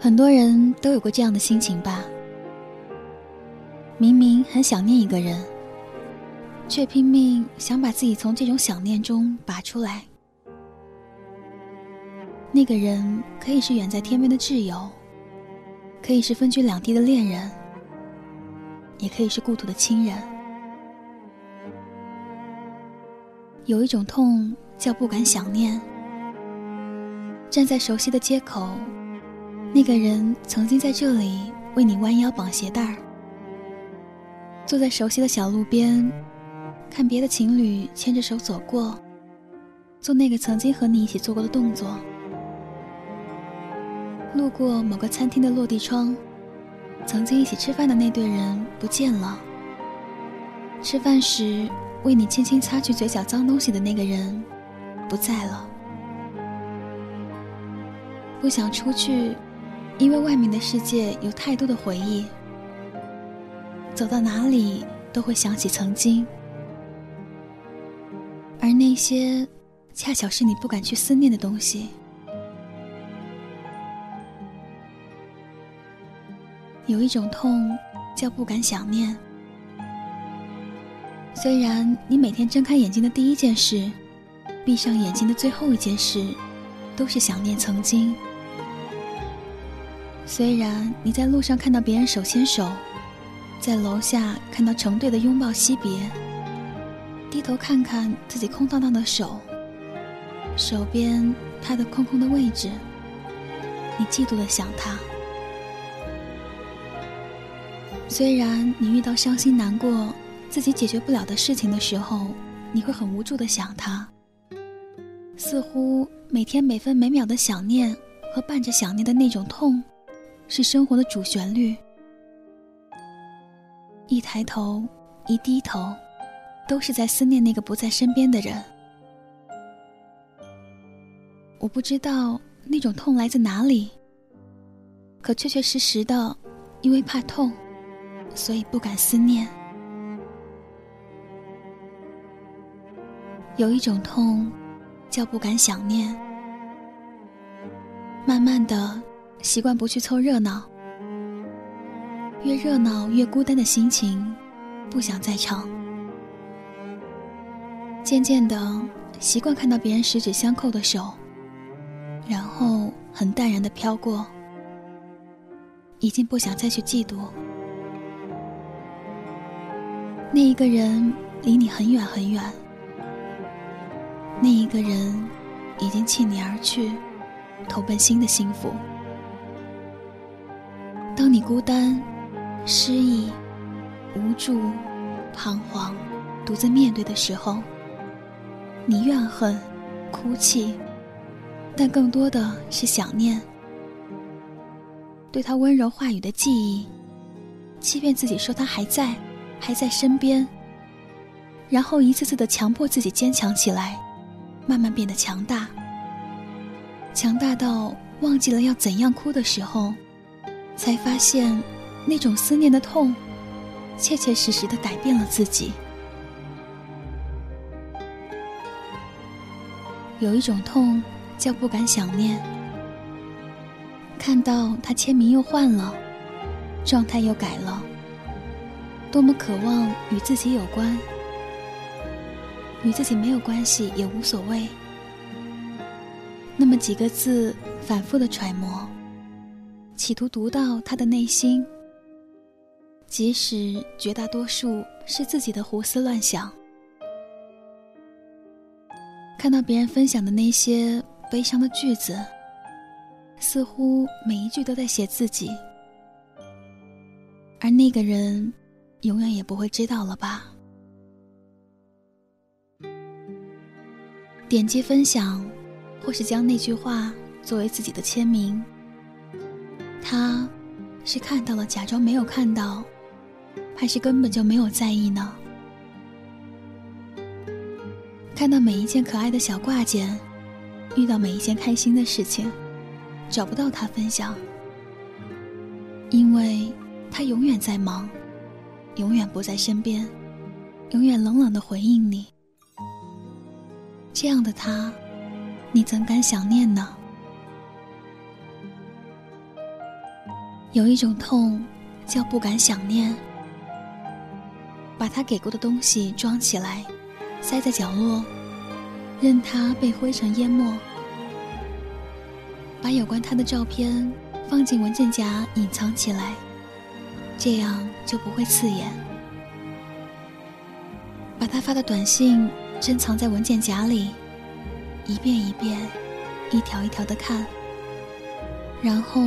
很多人都有过这样的心情吧？明明很想念一个人，却拼命想把自己从这种想念中拔出来。那个人可以是远在天边的挚友，可以是分居两地的恋人，也可以是故土的亲人。有一种痛叫不敢想念。站在熟悉的街口，那个人曾经在这里为你弯腰绑鞋带儿；坐在熟悉的小路边，看别的情侣牵着手走过，做那个曾经和你一起做过的动作；路过某个餐厅的落地窗，曾经一起吃饭的那对人不见了；吃饭时为你轻轻擦去嘴角脏东西的那个人不在了。不想出去，因为外面的世界有太多的回忆。走到哪里都会想起曾经，而那些恰巧是你不敢去思念的东西。有一种痛，叫不敢想念。虽然你每天睁开眼睛的第一件事，闭上眼睛的最后一件事，都是想念曾经。虽然你在路上看到别人手牵手，在楼下看到成对的拥抱惜别，低头看看自己空荡荡的手，手边他的空空的位置，你嫉妒的想他。虽然你遇到伤心难过、自己解决不了的事情的时候，你会很无助的想他，似乎每天每分每秒的想念和伴着想念的那种痛。是生活的主旋律。一抬头，一低头，都是在思念那个不在身边的人。我不知道那种痛来自哪里，可确确实实的，因为怕痛，所以不敢思念。有一种痛，叫不敢想念。慢慢的。习惯不去凑热闹，越热闹越孤单的心情，不想再唱。渐渐的，习惯看到别人十指相扣的手，然后很淡然的飘过，已经不想再去嫉妒。那一个人离你很远很远，那一个人已经弃你而去，投奔新的幸福。当你孤单、失意、无助、彷徨、独自面对的时候，你怨恨、哭泣，但更多的是想念，对他温柔话语的记忆，欺骗自己说他还在，还在身边，然后一次次的强迫自己坚强起来，慢慢变得强大，强大到忘记了要怎样哭的时候。才发现，那种思念的痛，切切实实的改变了自己。有一种痛，叫不敢想念。看到他签名又换了，状态又改了，多么渴望与自己有关，与自己没有关系也无所谓。那么几个字，反复的揣摩。企图读到他的内心，即使绝大多数是自己的胡思乱想。看到别人分享的那些悲伤的句子，似乎每一句都在写自己，而那个人永远也不会知道了吧？点击分享，或是将那句话作为自己的签名。他，是看到了假装没有看到，还是根本就没有在意呢？看到每一件可爱的小挂件，遇到每一件开心的事情，找不到他分享，因为他永远在忙，永远不在身边，永远冷冷的回应你。这样的他，你怎敢想念呢？有一种痛，叫不敢想念。把他给过的东西装起来，塞在角落，任它被灰尘淹没。把有关他的照片放进文件夹，隐藏起来，这样就不会刺眼。把他发的短信珍藏在文件夹里，一遍一遍，一条一条的看，然后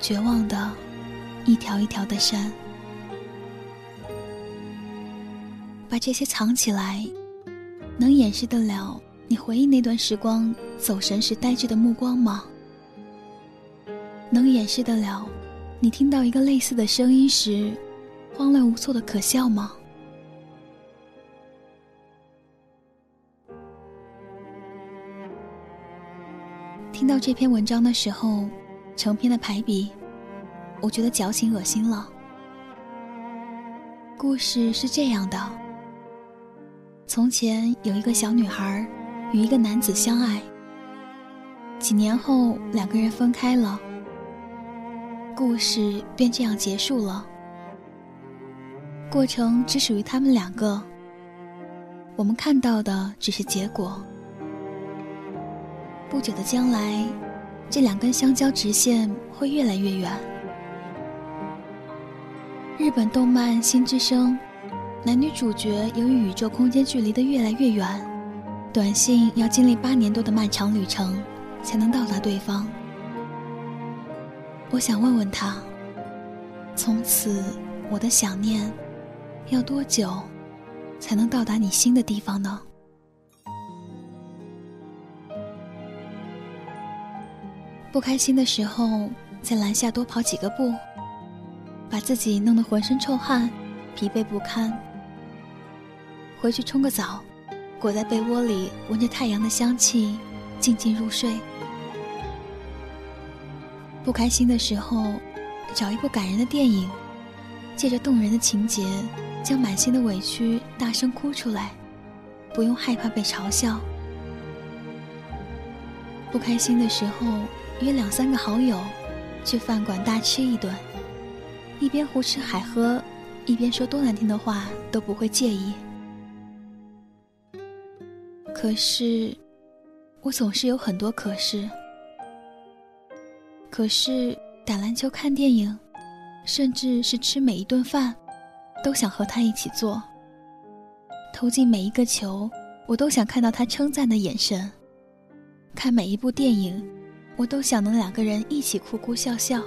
绝望的一条一条的删。把这些藏起来，能掩饰得了你回忆那段时光走神时呆滞的目光吗？能掩饰得了你听到一个类似的声音时慌乱无措的可笑吗？听到这篇文章的时候，成篇的排比，我觉得矫情恶心了。故事是这样的。从前有一个小女孩，与一个男子相爱。几年后，两个人分开了，故事便这样结束了。过程只属于他们两个，我们看到的只是结果。不久的将来，这两根相交直线会越来越远。日本动漫《新之声》。男女主角由于宇宙空间距离的越来越远，短信要经历八年多的漫长旅程，才能到达对方。我想问问他，从此我的想念要多久才能到达你心的地方呢？不开心的时候，在篮下多跑几个步，把自己弄得浑身臭汗，疲惫不堪。回去冲个澡，裹在被窝里，闻着太阳的香气，静静入睡。不开心的时候，找一部感人的电影，借着动人的情节，将满心的委屈大声哭出来，不用害怕被嘲笑。不开心的时候，约两三个好友，去饭馆大吃一顿，一边胡吃海喝，一边说多难听的话都不会介意。可是，我总是有很多可是。可是打篮球、看电影，甚至是吃每一顿饭，都想和他一起做。投进每一个球，我都想看到他称赞的眼神。看每一部电影，我都想能两个人一起哭哭笑笑。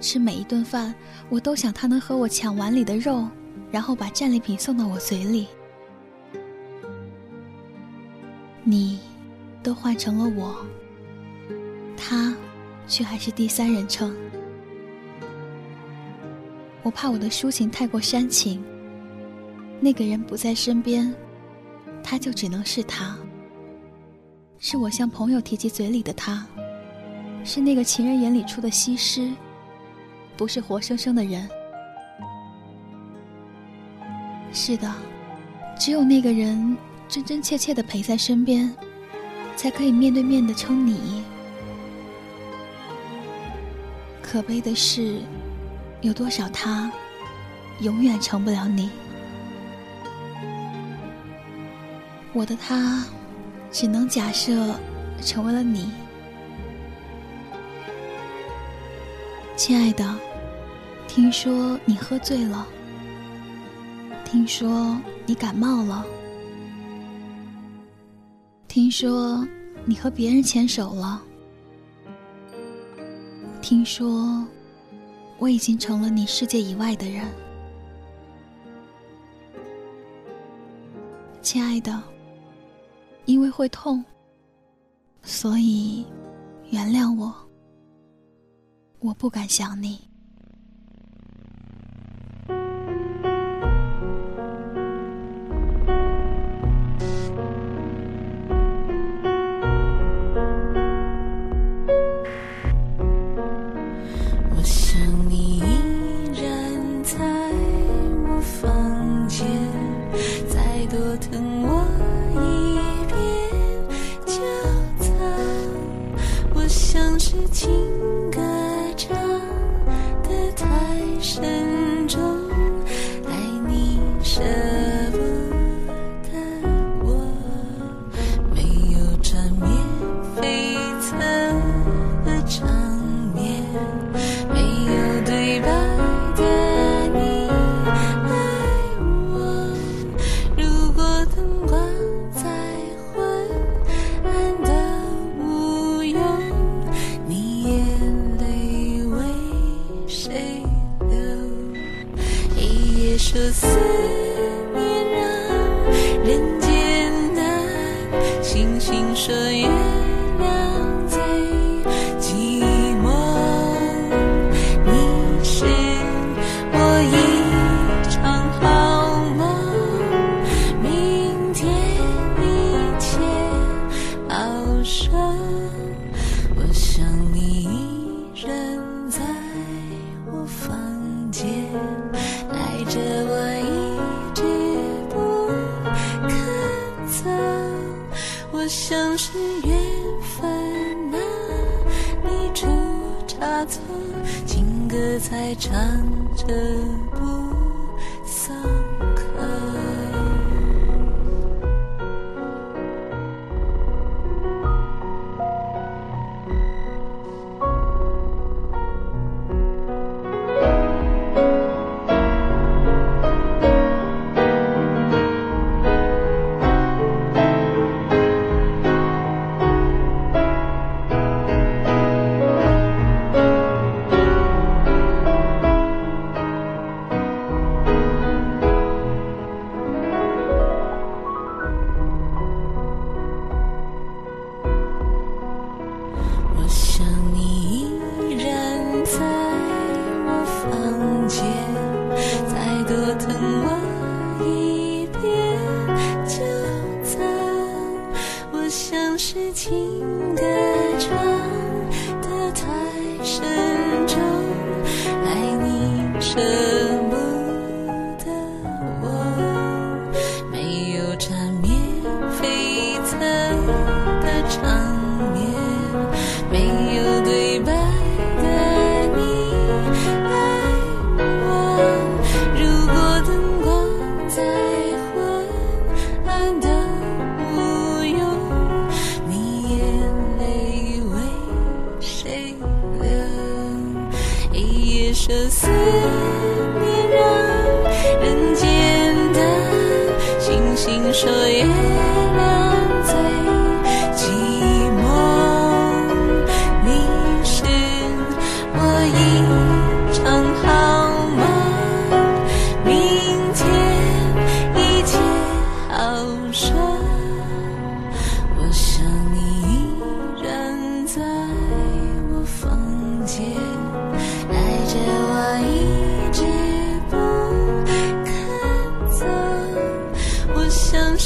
吃每一顿饭，我都想他能和我抢碗里的肉，然后把战利品送到我嘴里。你，都换成了我，他，却还是第三人称。我怕我的抒情太过煽情，那个人不在身边，他就只能是他，是我向朋友提及嘴里的他，是那个情人眼里出的西施，不是活生生的人。是的，只有那个人。真真切切的陪在身边，才可以面对面的称你。可悲的是，有多少他，永远成不了你。我的他，只能假设成为了你。亲爱的，听说你喝醉了，听说你感冒了。听说你和别人牵手了。听说我已经成了你世界以外的人，亲爱的。因为会痛，所以原谅我。我不敢想你。星星深夜。像是缘分啊，你出差错，情歌在唱着。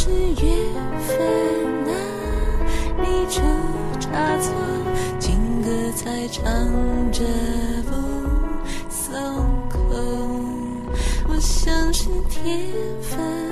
是缘分啊，你出差错，情歌才唱着不松口，我像是天分。